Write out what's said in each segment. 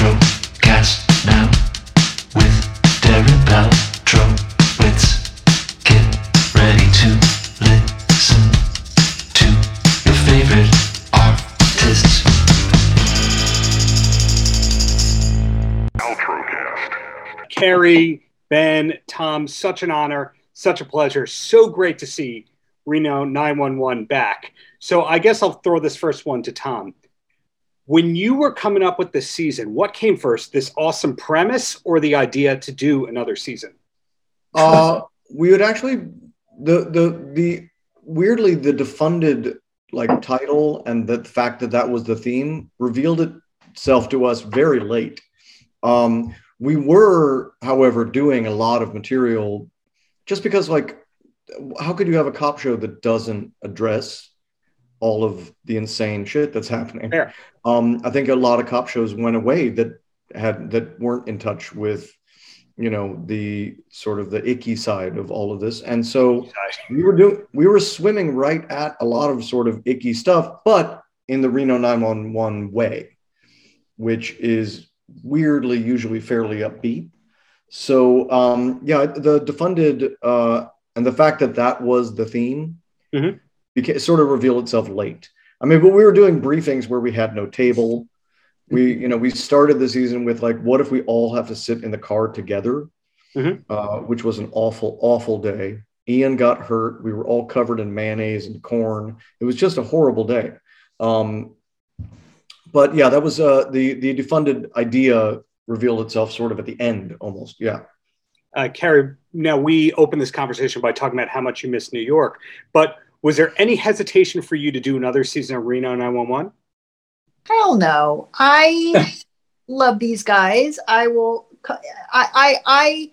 Outrocast now with Darren Paltrowitz. Get ready to listen to your favorite artists. Carrie, Ben, Tom, such an honor, such a pleasure. So great to see Reno 911 back. So I guess I'll throw this first one to Tom. When you were coming up with this season, what came first, this awesome premise or the idea to do another season? Uh, we would actually the the the weirdly the defunded like title and the fact that that was the theme revealed itself to us very late. Um, we were, however, doing a lot of material just because like how could you have a cop show that doesn't address all of the insane shit that's happening? Fair. Um, I think a lot of cop shows went away that had that weren't in touch with you know the sort of the icky side of all of this and so we were doing we were swimming right at a lot of sort of icky stuff but in the reno 911 way which is weirdly usually fairly upbeat so um yeah the defunded uh and the fact that that was the theme Mhm. Became, sort of revealed itself late. I mean but we were doing briefings where we had no table. We you know we started the season with like what if we all have to sit in the car together? Mhm. uh, which was an awful awful day. Ian got hurt. We were all covered in mayonnaise and corn. It was just a horrible day. Um, but yeah that was uh, the the defunded idea revealed itself sort of at the end almost. Yeah. Uh, Carrie, now we opened this conversation by talking about how much you miss New York, but was there any hesitation for you to do another season of Reno 911? Hell no. I love these guys. I will. I, I, I,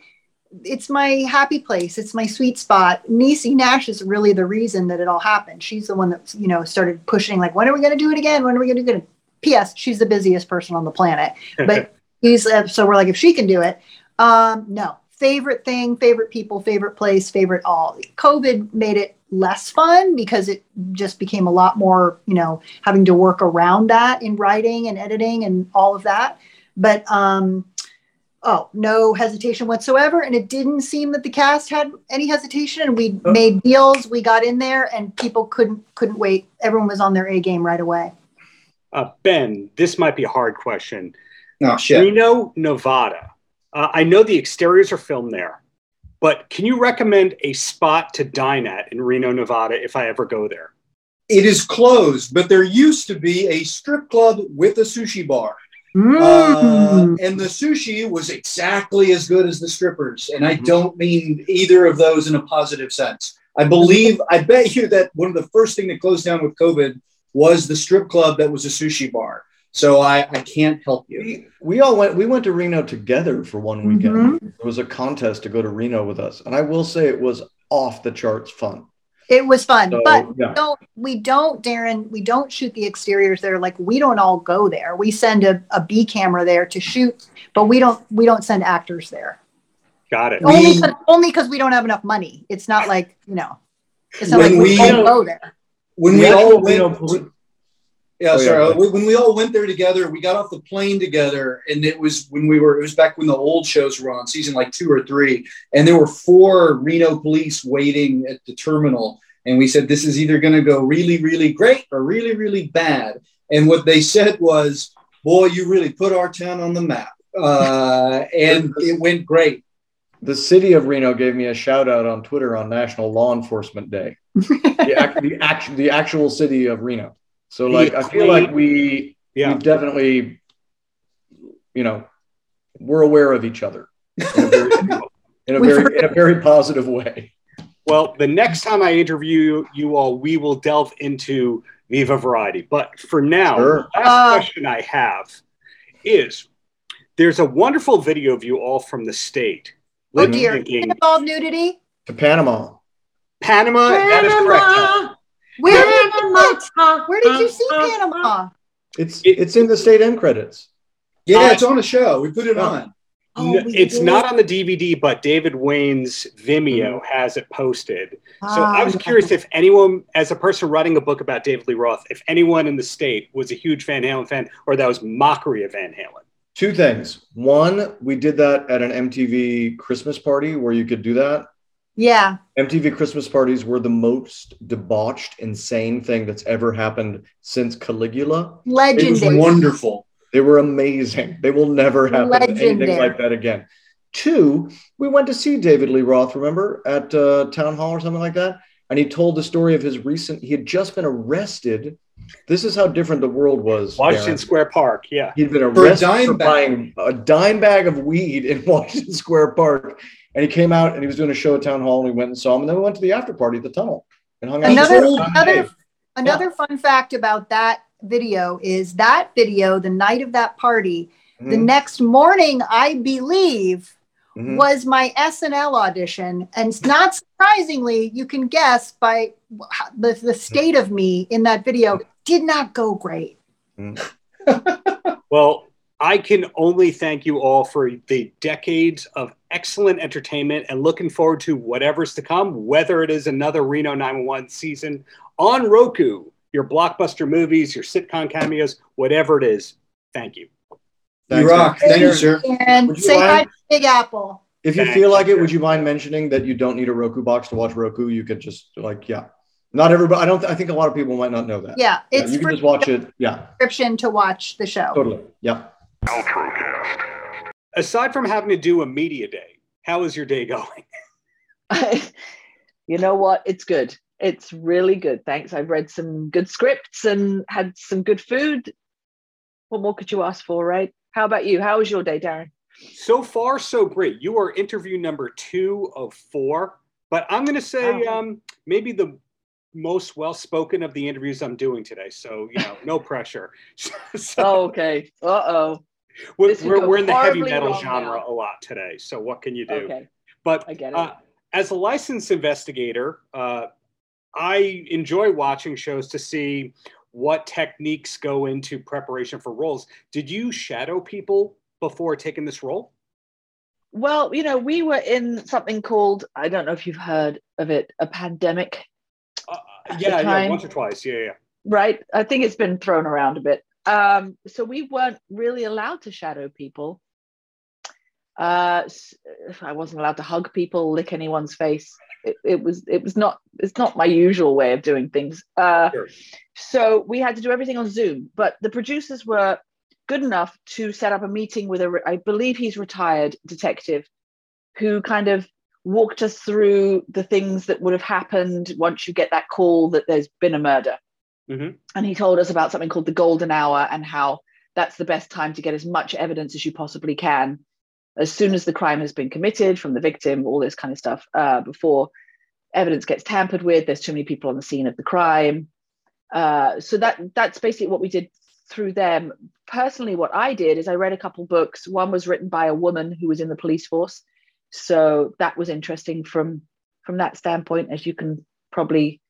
it's my happy place. It's my sweet spot. Niecy Nash is really the reason that it all happened. She's the one that, you know, started pushing, like, when are we going to do it again? When are we going to do it? P.S. She's the busiest person on the planet. But he's, uh, so we're like, if she can do it. Um, no. Favorite thing, favorite people, favorite place, favorite all. COVID made it less fun because it just became a lot more, you know, having to work around that in writing and editing and all of that. But um, oh, no hesitation whatsoever. And it didn't seem that the cast had any hesitation. And we Oh. made deals, we got in there, and people couldn't couldn't wait. Everyone was on their A game right away. Uh, ben, this might be a hard question. Oh shit. Reno, Nevada. Uh, I know the exteriors are filmed there, but can you recommend a spot to dine at in Reno, Nevada if I ever go there? It is closed, but there used to be a strip club with a sushi bar. Mm. Uh, and the sushi was exactly as good as the strippers. And I Mhm. don't mean either of those in a positive sense. I believe, I bet you that one of the first thing that closed down with COVID was the strip club that was a sushi bar. So I, I can't help you. we, we all went we went to reno together for one weekend Mhm. there was a contest to go to reno with us and i will say it was off the charts fun It was fun, So, but yeah. don't we don't, Darren, we don't shoot the exteriors there. Like we don't all go there. We send a, a B camera there to shoot, but we don't we don't send actors there. Got it. We- only 'cause- only because we don't have enough money. It's not like, you know, it's not When like we, we- all go there. When The we all Reno went, poli- Yeah, Oh, sorry. When when we all went there together, we got off the plane together, and it was when we were. It was back when the old shows were on, season like two or three, and there were four Reno police waiting at the terminal, and we said, "This is either going to go really, really great or really, really bad." And what they said was, "Boy, you really put our town on the map," uh, and it went great. the city of Reno gave me a shout out on Twitter on National Law Enforcement Day. the, act, the, act, the actual city of Reno. So, like, I feel like we Yeah. we definitely, you know, we're aware of each other in a very, in a very, in a very positive way. Well, the next time I interview you, you all, we will delve into Viva Variety. But for now, Sure. last Uh, question I have is there's a wonderful video of you all from the state. Oh lip dear. syncing Involved nudity? To Panama. Panama, that is correct. Where did, you, where did you see Panama? It's it's in the state end credits. Yeah, Uh, it's on a show. We put it Oh. on. Oh, N- we it's did. not on the DVD, but David Wain's Vimeo has it posted. So I was Ah, curious if anyone, as a person writing a book about David Lee Roth, if anyone in the state was a huge Van Halen fan or that was mockery of Van Halen. Two things. One, we did that at an MTV Christmas party where you could do that. Yeah. MTV Christmas parties were the most debauched, insane thing that's ever happened since Caligula. It was Legendary. wonderful. They were amazing. They will never happen anything like that again. Two, we went to see David Lee Roth, remember, at uh, Town Hall or something like that. And he told the story of his recent, he had just been arrested. This is how different the world was. Washington Darren. Square Park. Yeah. He'd been For a arrested dime for bag. buying a dime bag of weed in Washington Square Park. And he came out and he was doing a show at Town Hall and we went and saw him. And then we went to the after party at the tunnel and hung out. with Another- another- Dave. Another fun fact about that video is that video, the night of that party, the Mhm, next morning, I believe, mhm. was my SNL audition. And not surprisingly, you can guess by the, the state of me in that video did not go great. Well, I can only thank you all for the decades of excellent entertainment and looking forward to whatever's to come, whether it is another Reno 911 season on Roku, your blockbuster movies, your sitcom cameos, whatever it is. Thank you. You rock. man. Thank you, sir. And you say hi to Big Apple. If you Thanks, feel like it, sure. would you mind mentioning that you don't need a Roku box to watch Roku? You could just like, yeah. Not everybody. I don't. I think a lot of people might not know that. Yeah, Yeah, you can just watch it. Yeah, subscription to watch the show. totally. Yeah. Aside from having to do a media day, how is your day going? you know what? It's good. It's really good. Thanks. I've read some good scripts and had some good food. What more could you ask for, right? How about you? How was your day, Darren? So far, so great. You are interview number two of four, but I'm going to say Wow. um, maybe the most well spoken of the interviews I'm doing today. So, you know, no pressure. so, Oh, okay. Uh oh. We're, we're, we're in the heavy metal genre now. a lot today. So, what can you do? Okay. But I get it. uh, as a licensed investigator, uh, I enjoy watching shows to see what techniques go into preparation for roles. Did you shadow people before taking this role? Well, you know, we were in something called, I don't know if you've heard of it, a pandemic, Uh, yeah, yeah, once or twice. Yeah, yeah. right? I think it's been thrown around a bit. Um, so we weren't really allowed to shadow people. Uh, I wasn't allowed to hug people, lick anyone's face. It, it was it was not it's not my usual way of doing things. Uh, Sure. so we had to do everything on Zoom. But the producers were good enough to set up a meeting with a I believe he's retired detective, who kind of walked us through the things that would have happened once you get that call that there's been a murder and he told us about something called the golden hour and how that's the best time to get as much evidence as you possibly can as soon as the crime has been committed from the victim all this kind of stuff uh, before evidence gets tampered with. There's too many people on the scene of the crime. Uh, so that that's basically what we did through them. Personally what i did is i read a couple books. One was written by a woman who was in the police force. So that was interesting from from that standpoint as you can probably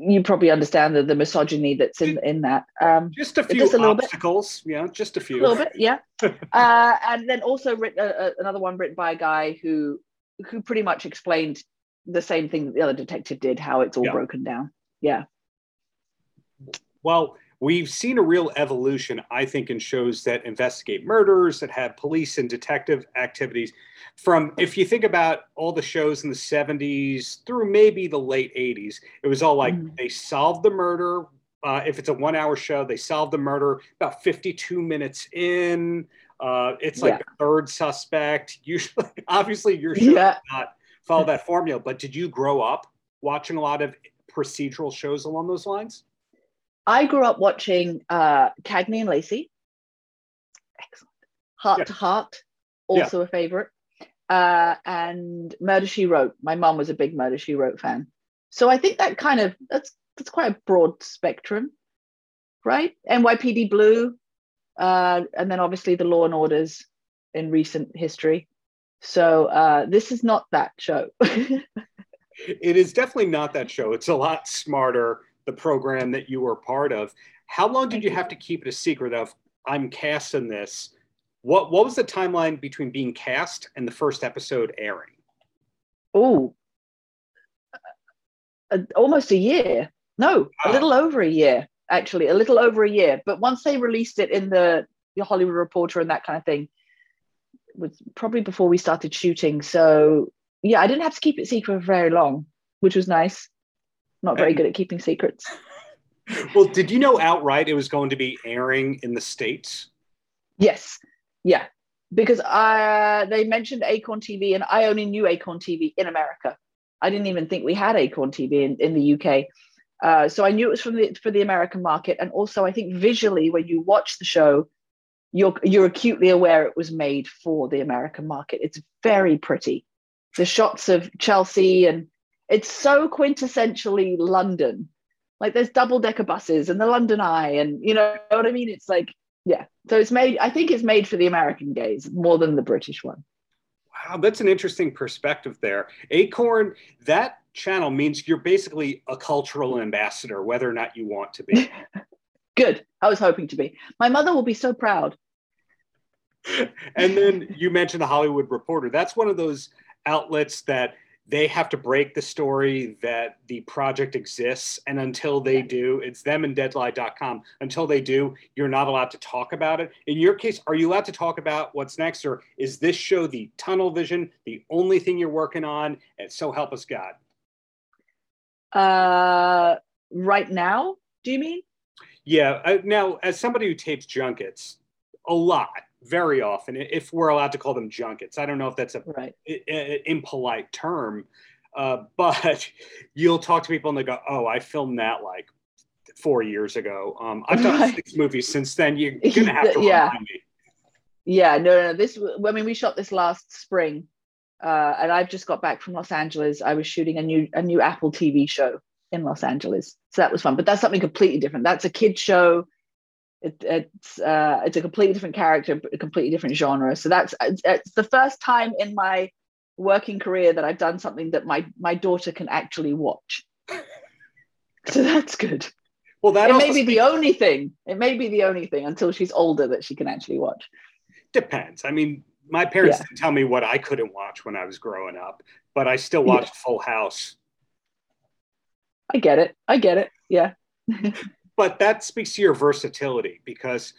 you probably understand the, the misogyny that's in in that um Just a few Just a little bit. Yeah, just a few. a little bit yeah uh and then also written uh, uh, another one written by a guy who who pretty much explained the same thing that the other detective did how it's all Yeah. broken down yeah Well, we've seen a real evolution, I think, in shows that investigate murders, that have police and detective activities. From if you think about all the shows in the 70s through maybe the late 80s, it was all like Mhm. they solved the murder. Uh, if it's a one hour show, they solve the murder about 52 minutes in. Uh, it's like Yeah. the third suspect. Usually, obviously, your show yeah does not follow that formula, but did you grow up watching a lot of procedural shows along those lines? I grew up watching uh cagney and lacey. Excellent. Heart Yeah. to heart Yeah. also a favorite. Uh and murder she wrote. My mom was a big murder she wrote fan. So i think that kind of that's that's quite a broad spectrum right? Nypd blue uh and then obviously the law and orders in recent history. So uh this is not that show. It is definitely not that show. It's a lot smarter, the program that you were part of. How long did you have to keep it a secret of I'm cast in this? What what was the timeline between being cast and the first episode airing? oh almost a year no a little over a year actually a little over a year but once they released it in the the Hollywood Reporter and that kind of thing was probably before we started shooting. So yeah, I didn't have to keep it secret for very long, which was nice. Not very good at keeping secrets. Well, did you know outright it was going to be airing in the states? Yes, yeah, because uh, they mentioned Acorn TV, and I only knew Acorn TV in America. I didn't even think we had Acorn TV in, in the UK. Uh, so I knew it was from the for the American market, and also I think visually, when you watch the show, you're you're acutely aware it was made for the American market. It's very pretty. The shots of Chelsea and it's so quintessentially London. Like there's double decker buses and the London Eye, and you know what I mean. It's like yeah. So it's made. I think it's made for the American gaze more than the British one. Wow, that's an interesting perspective there. Acorn, that channel means you're basically a cultural ambassador, whether or not you want to be. Good. I was hoping to be. My mother will be so proud. and then you mentioned the Hollywood Reporter. That's one of those outlets that they have to break the story that the project exists. And until they do, it's them and deadline.com. Until they do, you're not allowed to talk about it. In your case, are you allowed to talk about what's next? Or is this show the tunnel vision, the only thing you're working on? And so help us God. Uh, right now, do you mean? Yeah. Uh, now, as somebody who tapes junkets a lot, very often, if we're allowed to call them junkets. I don't know if that's a right. impolite term, uh, but you'll talk to people and they go, "Oh, I filmed that like four years ago. Um, I've done right. six movies since then. You're gonna have to yeah. remind me." Yeah, no, no. This, I mean, we shot this last spring, uh, and I've just got back from Los Angeles. I was shooting a new a new Apple TV show in Los Angeles, so that was fun. But that's something completely different. That's a kid show it, it's uh, it's a completely different character, a completely different genre. So that's it's the first time in my working career that I've done something that my my daughter can actually watch. so that's good. Well, that it may be speaks- the only thing. It may be the only thing until she's older that she can actually watch. Depends. I mean, my parents Yeah. didn't tell me what I couldn't watch when I was growing up, but I still watched Full House. I get it. I get it. Yeah. but that speaks to your versatility because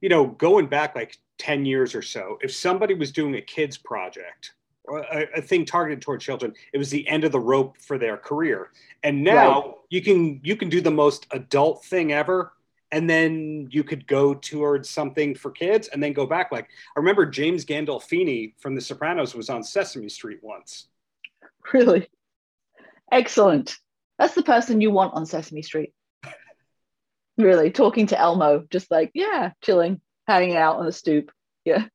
you know going back like 10 years or so if somebody was doing a kids project or a, a thing targeted toward children it was the end of the rope for their career and now Right. you can you can do the most adult thing ever and then you could go towards something for kids and then go back like i remember james gandolfini from the sopranos was on sesame street once Really. Excellent. That's the person you want on Sesame Street. Really, talking to Elmo, just like, yeah, chilling, hanging out on the stoop. Yeah.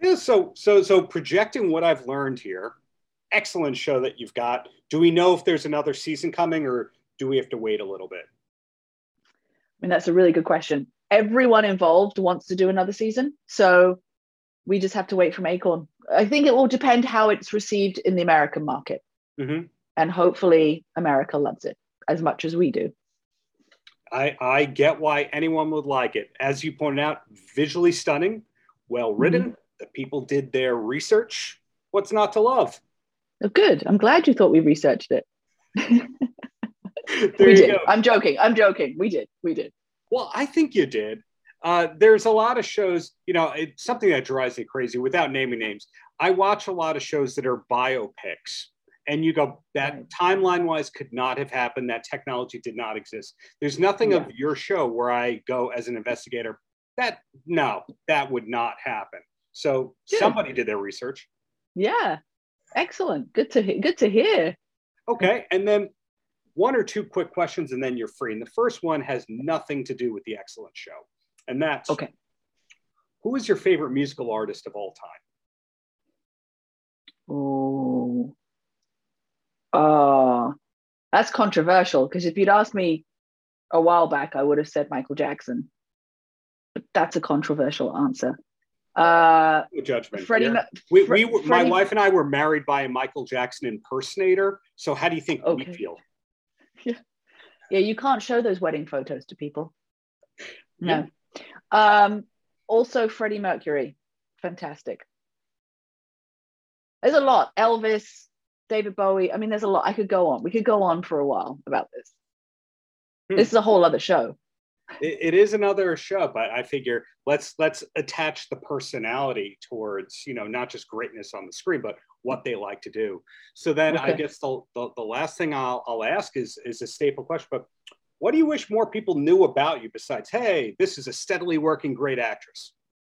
Yeah, so so so projecting what I've learned here, excellent show that you've got. Do we know if there's another season coming, or do we have to wait a little bit? I mean, that's a really good question. Everyone involved wants to do another season. So we just have to wait from Acorn. I think it will depend how it's received in the American market. Mhm. And hopefully, America loves it as much as we do. I I get why anyone would like it. As you pointed out, visually stunning, well written. The people did their research. What's not to love? Oh, good. I'm glad you thought we researched it. There we you did. go. I'm joking. I'm joking. We did. We did. Well, I think you did. Uh, there's a lot of shows, you know, it's something that drives me crazy without naming names. I watch a lot of shows that are biopics, and you go, that Right. timeline wise could not have happened. That technology did not exist. There's nothing of your show where I go as an investigator, that no, that would not happen. So somebody did their research. Yeah. Excellent. Good to hear. Good to hear. Okay. And then one or two quick questions, and then you're free. And the first one has nothing to do with the excellent show. And that's Okay. who is your favorite musical artist of all time? Oh. Oh. That's controversial because if you'd asked me a while back, I would have said Michael Jackson. But that's a controversial answer. Uh, No judgment. Freddie. Ma- we, we were, my wife and I were married by a Michael Jackson impersonator. So how do you think we Okay. feel? yeah, you can't show those wedding photos to people. No. Um, also, Freddie Mercury, fantastic. There's a lot. Elvis, David Bowie. I mean, there's a lot. I could go on. We could go on for a while about this. Hmm. This is a whole other show. it, it is another show, but I figure let's let's attach the personality towards you know not just greatness on the screen, but what they like to do. So then I guess the, the the last thing I'll I'll ask is is a staple question, but what do you wish more people knew about you besides hey this is a steadily working great actress?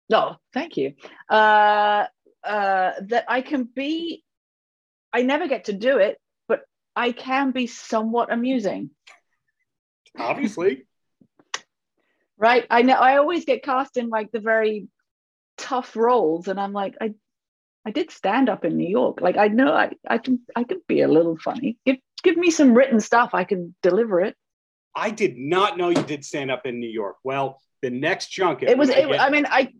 No, thank you. Uh, uh, that I can be. I never get to do it, but I can be somewhat amusing. Obviously, right? I know i always get cast in like the very tough roles and i'm like i i did stand up in new york. Like i know i i can i can be a little funny. Give give me some written stuff i can deliver it. I did not know you did stand up in New York. Well, the next junket it was it, i mean i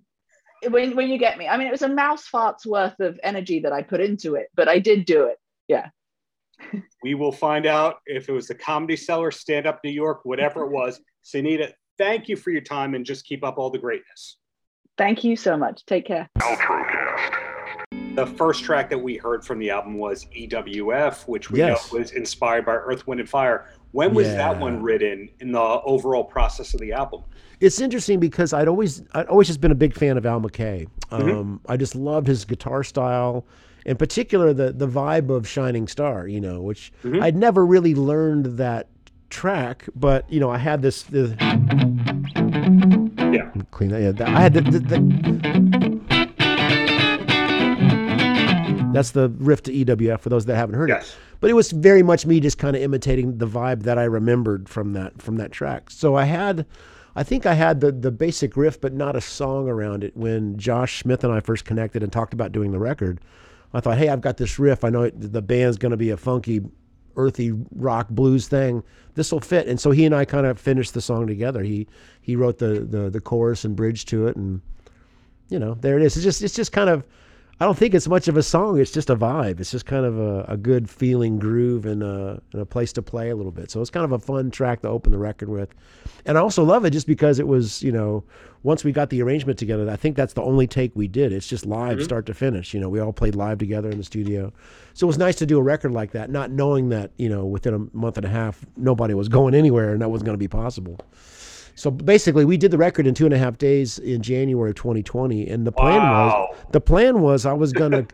when, when you get me i mean it was a mouse fart's worth of energy that i put into it but i did do it Yeah. We will find out if it was the Comedy Cellar, Stand Up New York, whatever it was. Sonita, thank you for your time and just keep up all the greatness. thank you so much take care The first track that we heard from the album was EWF, which we Yes. know was inspired by Earth, Wind, and Fire. When was that one written in the overall process of the album? It's interesting because I'd always I'd always just been a big fan of Al McKay. Um, Mhm. I just loved his guitar style, in particular the the vibe of Shining Star. You know, which Mhm. I'd never really learned that track, but you know I had this. The, Yeah. clean that. Yeah, that- I had the, the, the Mm. That's the riff to EWF for those that haven't heard it but it was very much me just kind of imitating the vibe that I remembered from that from that track. So I had, I think I had the the basic riff, but not a song around it. When Josh Smith and I first connected and talked about doing the record, I thought, hey, I've got this riff. I know it, the band's going to be a funky, earthy rock blues thing. This will fit. And so he and I kind of finished the song together. He he wrote the the the chorus and bridge to it, and you know there it is. It's just it's just kind of I don't think it's much of a song. It's just a vibe. It's just kind of a, a good feeling groove and a, and a place to play a little bit. So it's kind of a fun track to open the record with. And I also love it just because it was, you know, once we got the arrangement together, I think that's the only take we did. It's just live mm-hmm. start to finish. You know, we all played live together in the studio. So it was nice to do a record like that, not knowing that, you know, within a month and a half, nobody was going anywhere and that wasn't going to be possible. So basically, we did the record in two and a half days in January of 2020, and the plan Wow. was the plan was I was gonna,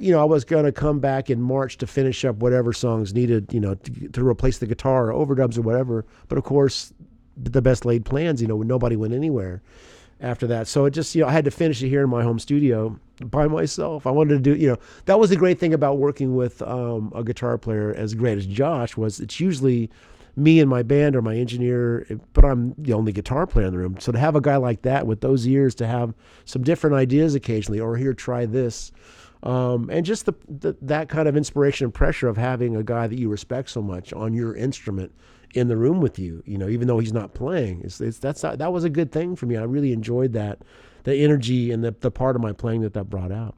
you know, I was gonna come back in March to finish up whatever songs needed, you know, to, to replace the guitar or overdubs or whatever. But of course, the best laid plans, you know, nobody went anywhere after that. So it just, you know, I had to finish it here in my home studio by myself. I wanted to do, you know, that was the great thing about working with um, a guitar player as great as Josh was. It's usually me and my band or my engineer, but I'm the only guitar player in the room. So to have a guy like that with those years to have some different ideas occasionally, or here, try this. Um, and just the, the that kind of inspiration and pressure of having a guy that you respect so much on your instrument in the room with you, you know, even though he's not playing, it's, it's that's that was a good thing for me. I really enjoyed that, the energy and the, the part of my playing that that brought out.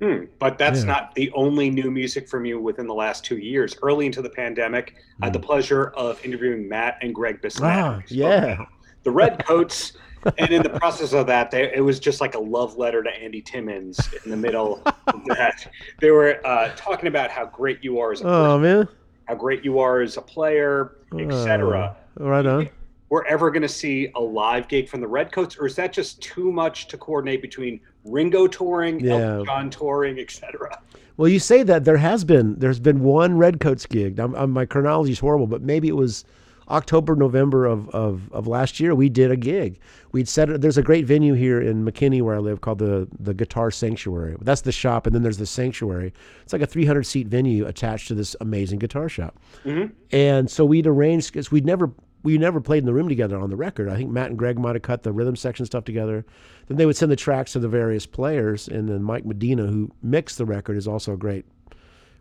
Hmm, But that's Yeah. not the only new music from you within the last two years. Early into the pandemic, I had the pleasure of interviewing Matt and Gregg Bissonette. Mm. Ah, yeah. The Red Coats. and in the process of that, they, it was just like a love letter to Andy Timmons in the middle of that. They were uh, talking about how great you are as a person, Oh man, how great you are as a player, etc. Uh, right on. We're ever going to see a live gig from the Redcoats, or is that just too much to coordinate between Ringo touring, Yeah. Elton John touring, etc.? Well, you say that there has been there's been one Redcoats gig. I'm, I'm, my chronology is horrible, but maybe it was October, November of, of, of last year. We did a gig. We'd set. There's a great venue here in McKinney where I live called the the Guitar Sanctuary. That's the shop, and then there's the Sanctuary. It's like a 300 seat venue attached to this amazing guitar shop. Mhm. And so we'd arranged because we'd never we never played in the room together on the record. I think Matt and Gregg might have cut the rhythm section stuff together. Then they would send the tracks to the various players, and then Mike Medina, who mixed the record, is also a great,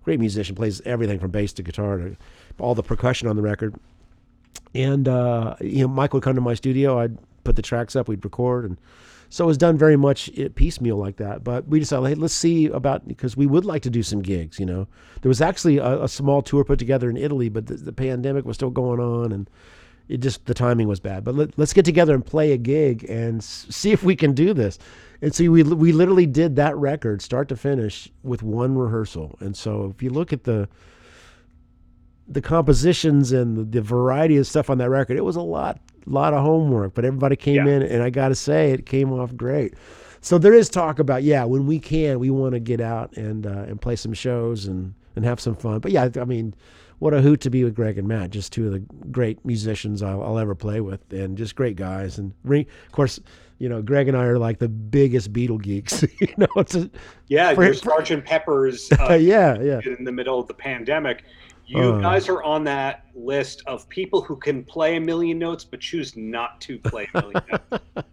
great musician. Plays everything from bass to guitar to all the percussion on the record. And uh, you know, Mike would come to my studio. I'd put the tracks up. We'd record, and so it was done very much piecemeal like that. But we decided, hey, let's see about because we would like to do some gigs. You know, there was actually a, a small tour put together in Italy, but the, the pandemic was still going on, and it just the timing was bad. But let, let's get together and play a gig and s- see if we can do this. And so we we literally did that record start to finish with one rehearsal. And so if you look at the the compositions and the, the variety of stuff on that record, it was a lot, lot of homework. But everybody came Yeah. in, and I got to say, it came off great. So there is talk about yeah, when we can, we want to get out and uh, and play some shows and and have some fun. But yeah, I mean, what a hoot to be with Gregg and Matt, just two of the great musicians I'll, I'll ever play with, and just great guys. And Ring, of course, you know, Gregg and I are like the biggest Beatle geeks. you know, it's a, Yeah, For- your Sergeant Pepper's uh, yeah, yeah. in the middle of the pandemic. You Uh. guys are on that list of people who can play a million notes but choose not to play a million notes.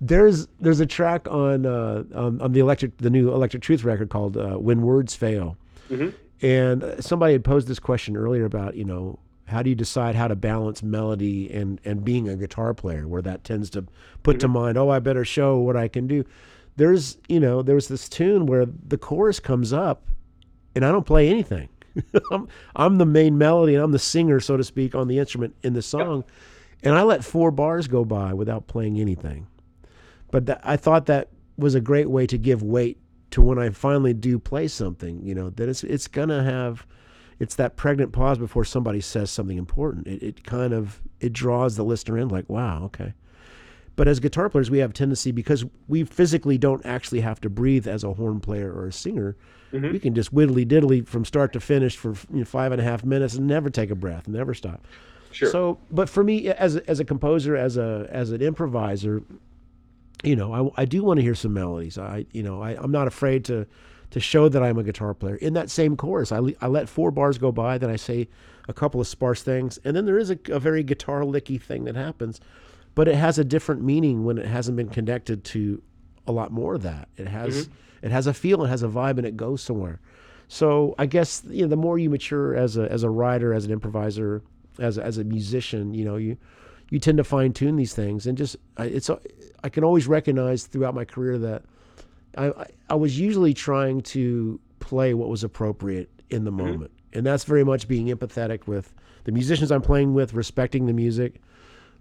There's there's a track on uh, on, on the electric the new Electric Truth record called uh, "When Words Fail," Mhm. And uh, somebody had posed this question earlier about you know how do you decide how to balance melody and and being a guitar player where that tends to put to mind oh I better show what I can do. There's you know there's this tune where the chorus comes up, and I don't play anything. I'm, I'm the main melody and I'm the singer so to speak on the instrument in the song, and I let four bars go by without playing anything but that, I thought that was a great way to give weight to when I finally do play something. You know that it's it's gonna have it's that pregnant pause before somebody says something important. It, it kind of it draws the listener in like wow okay. But as guitar players, we have a tendency because we physically don't actually have to breathe as a horn player or a singer. Mhm. We can just whittly diddly from start to finish for you know, five and a half minutes and never take a breath, never stop. Sure. So, but for me, as as a composer, as a as an improviser, you know, I, I do want to hear some melodies. I you know, I, I'm not afraid to to show that I'm a guitar player. In that same chorus, I, le- I let four bars go by, then I say a couple of sparse things, and then there is a, a very guitar licky thing that happens, but it has a different meaning when it hasn't been connected to a lot more of that. It has mm-hmm. it has a feel, it has a vibe, and it goes somewhere. So I guess you know the more you mature as a as a writer, as an improviser, as as a musician, you know you you tend to fine tune these things, and just I, it's I can always recognize throughout my career that I I, I was usually trying to play what was appropriate in the mm-hmm. moment, and that's very much being empathetic with the musicians I'm playing with, respecting the music.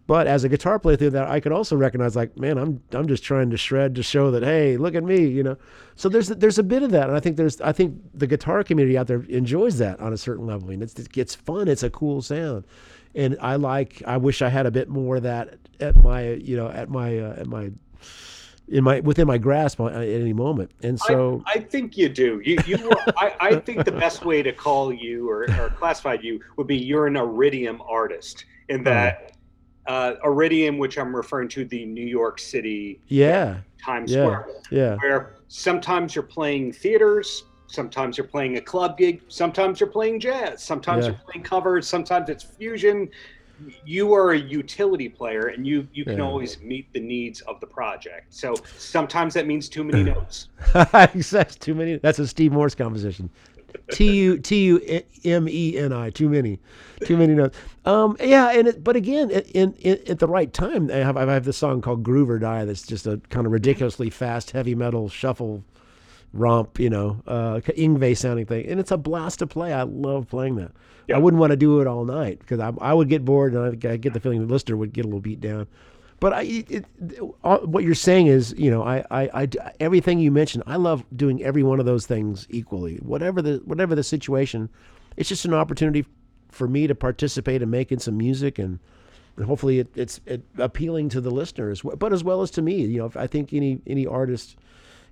But as a guitar player through that, I could also recognize like, man, I'm I'm just trying to shred to show that hey, look at me, you know. So there's there's a bit of that, and I think there's I think the guitar community out there enjoys that on a certain level, and it's it's fun, it's a cool sound, and I like I wish I had a bit more of that at my you know at my uh, at my in my within my grasp at any moment, and so I, I think you do. You, you were, I, I think the best way to call you or, or classify you would be you're an iridium artist. In that, uh, iridium, which I'm referring to, the New York City yeah Times yeah Square, yeah where sometimes you're playing theaters, sometimes you're playing a club gig, sometimes you're playing jazz, sometimes Yeah. you're playing covers, sometimes it's fusion. You are a utility player, and you you can Yeah. always meet the needs of the project. So sometimes that means too many notes. that's too many. That's a Steve Morse composition. T U T U M E N I. Too many, too many notes. Um, yeah, and it, but again, in, in at the right time, I have I have this song called "Groove or Die" that's just a kind of ridiculously fast heavy metal shuffle romp, you know, uh, Yngwie sounding thing, and it's a blast to play. I love playing that. I wouldn't want to do it all night because I, I would get bored, and I, I get the feeling the listener would get a little beat down. But I, it, it, what you're saying is, you know, I, I, I, everything you mentioned, I love doing every one of those things equally. Whatever the, whatever the situation, it's just an opportunity for me to participate in making some music, and, and hopefully it, it's it, appealing to the listeners, but as well as to me. You know, I think any any artist,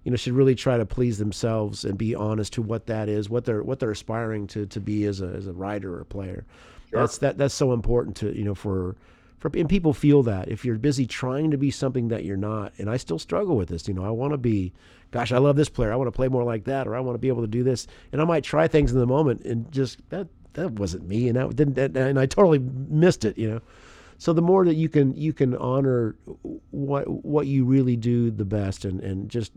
you know, should really try to please themselves and be honest to what that is, what they're what they're aspiring to to be as a as a writer or a player. That's that that's so important to you know for for and people feel that if you're busy trying to be something that you're not, and I still struggle with this. You know, I want to be, gosh, I love this player. I want to play more like that, or I want to be able to do this, and I might try things in the moment and just that that wasn't me, and that didn't, that, and I totally missed it. You know. So the more that you can you can honor what what you really do the best and and just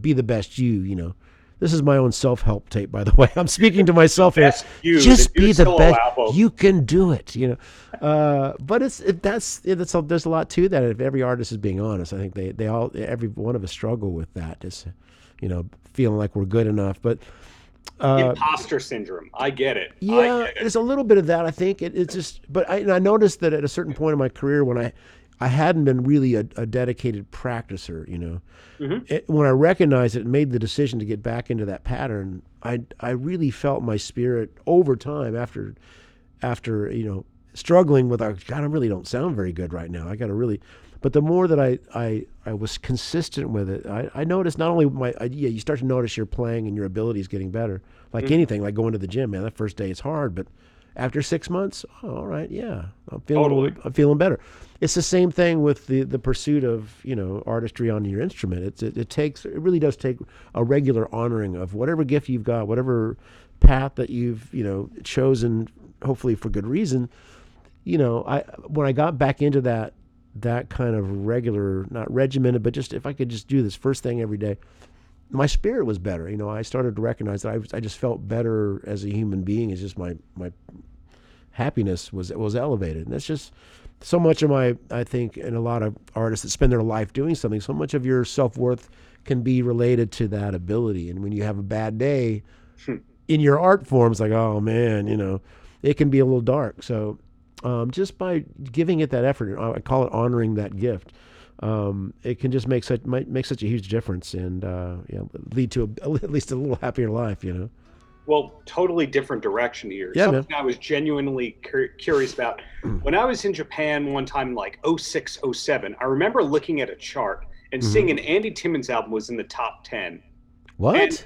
be the best you, you know. This is my own self-help tape, by the way. I'm speaking to myself here. You, Just be the best. You can do it, you know. Uh, but it's it, that's it, that's a, there's a lot to that. If every artist is being honest, I think they they all every one of us struggle with that. Just you know, feeling like we're good enough. But uh, Imposter syndrome. I get it. Yeah, get it. there's a little bit of that. I think it, it's just, but I, and I noticed that at a certain point in my career when I, I hadn't been really a, a dedicated practicer, you know, Mhm. it, when I recognized it and made the decision to get back into that pattern, I, I really felt my spirit over time after, after you know struggling with, our God, I really don't sound very good right now. I got to really. But the more that I, I, I was consistent with it, I, I noticed not only my I, yeah, you start to notice your playing and your abilities getting better. Like anything, like going to the gym, man. That first day it's hard, but after six months, oh, all right, yeah, I'm feeling Totally. I'm feeling better. It's the same thing with the the pursuit of you know artistry on your instrument. It's it, it takes it really does take a regular honoring of whatever gift you've got, whatever path that you've you know chosen, hopefully for good reason. You know, I when I got back into that that kind of regular, not regimented, but just if I could just do this first thing every day, my spirit was better. You know, I started to recognize that I, was- I just felt better as a human being. It's just my my happiness was was elevated, and that's just so much of my I think, and a lot of artists that spend their life doing something. So much of your self worth can be related to that ability, and when you have a bad day in your art forms, like, oh man, you know, it can be a little dark. So um, just by giving it that effort, I call it honoring that gift. Um, it can just make such might make such a huge difference and uh, yeah, lead to a, at least a little happier life. You know. Well, totally different direction here. Yeah, man. Something I was genuinely cur- curious about. when I was in Japan one time, like 06, 07, I remember looking at a chart and Mhm. seeing an Andy Timmons album was in the top 10. What? And-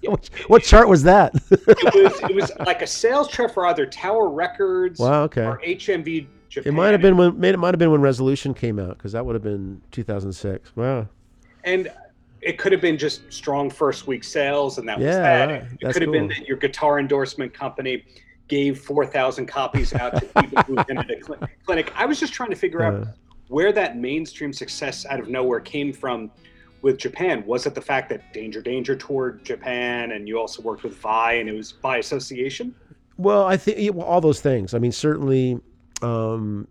what, what chart was that? It was it was like a sales chart for either Tower Records wow. Okay. or HMV Japan. It might have been when it might have been when Resolution came out because that would have been 2006. Wow. and it could have been just strong first week sales, and that was that. right. It That's could have been that your guitar endorsement company gave four thousand copies out to people who attended a cl- clinic. I was just trying to figure out Uh, where that mainstream success out of nowhere came from with Japan. Was it the fact that Danger Danger toured Japan, and you also worked with Vai, and it was by association? Well, I think yeah, well, all those things. I mean, certainly, um,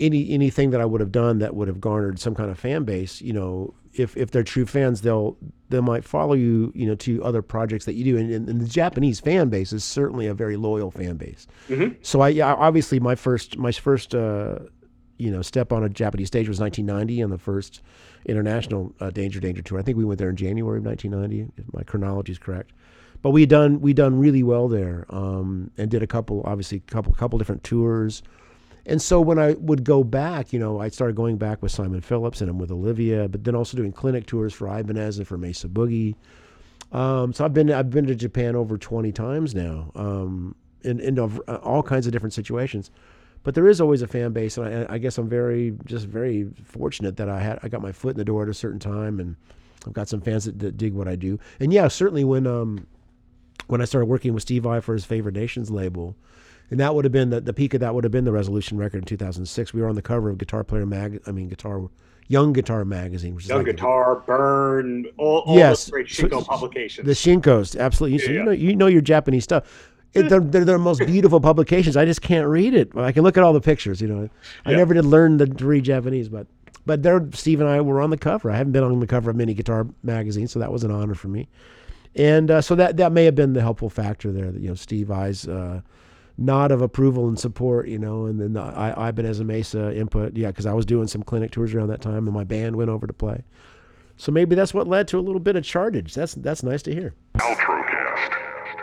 any anything that I would have done that would have garnered some kind of fan base. You know, if if they're true fans, they'll they might follow you. You know, to other projects that you do. And, and, and the Japanese fan base is certainly a very loyal fan base. Mhm. So I yeah, obviously my first my first uh, you know step on a Japanese stage was 1990 on the first international uh, Danger Danger tour. I think we went there in January of 1990, if my chronology is correct. But we done we done really well there, um, and did a couple obviously couple couple different tours. And so when I would go back, you know, I started going back with Simon Phillips and I'm with Olivia, but then also doing clinic tours for Ibanez and for Mesa Boogie. Um, so I've been I've been to Japan over 20 times now, um, in in uh, all kinds of different situations. But there is always a fan base, and I, I guess I'm very just very fortunate that I had I got my foot in the door at a certain time, and I've got some fans that, that dig what I do. And yeah, certainly when um when I started working with Steve Vai for his Favorite Nations label, and that would have been the, the peak of that would have been the Resolution record in 2006. We were on the cover of Guitar Player mag, I mean Guitar Young Guitar magazine, which is Young like Guitar, Burn, all, all Yes. those great So- Shinko publications. the Shinkos, absolutely. So Yeah. you know, you know your Japanese stuff. It, they're, they're the most beautiful publications. I just can't read it. I can look at all the pictures. You know, I Yeah. never did learn the, to read Japanese, but but there, Steve and I were on the cover. I haven't been on the cover of many guitar magazines, so that was an honor for me. And uh, so that that may have been the helpful factor there. That you know, Steve Vai's uh, nod of approval and support. You know, and then the I, Ibanez and Mesa input. Yeah, because I was doing some clinic tours around that time, and my band went over to play. So maybe that's what led to a little bit of chartage. That's that's nice to hear. Ultra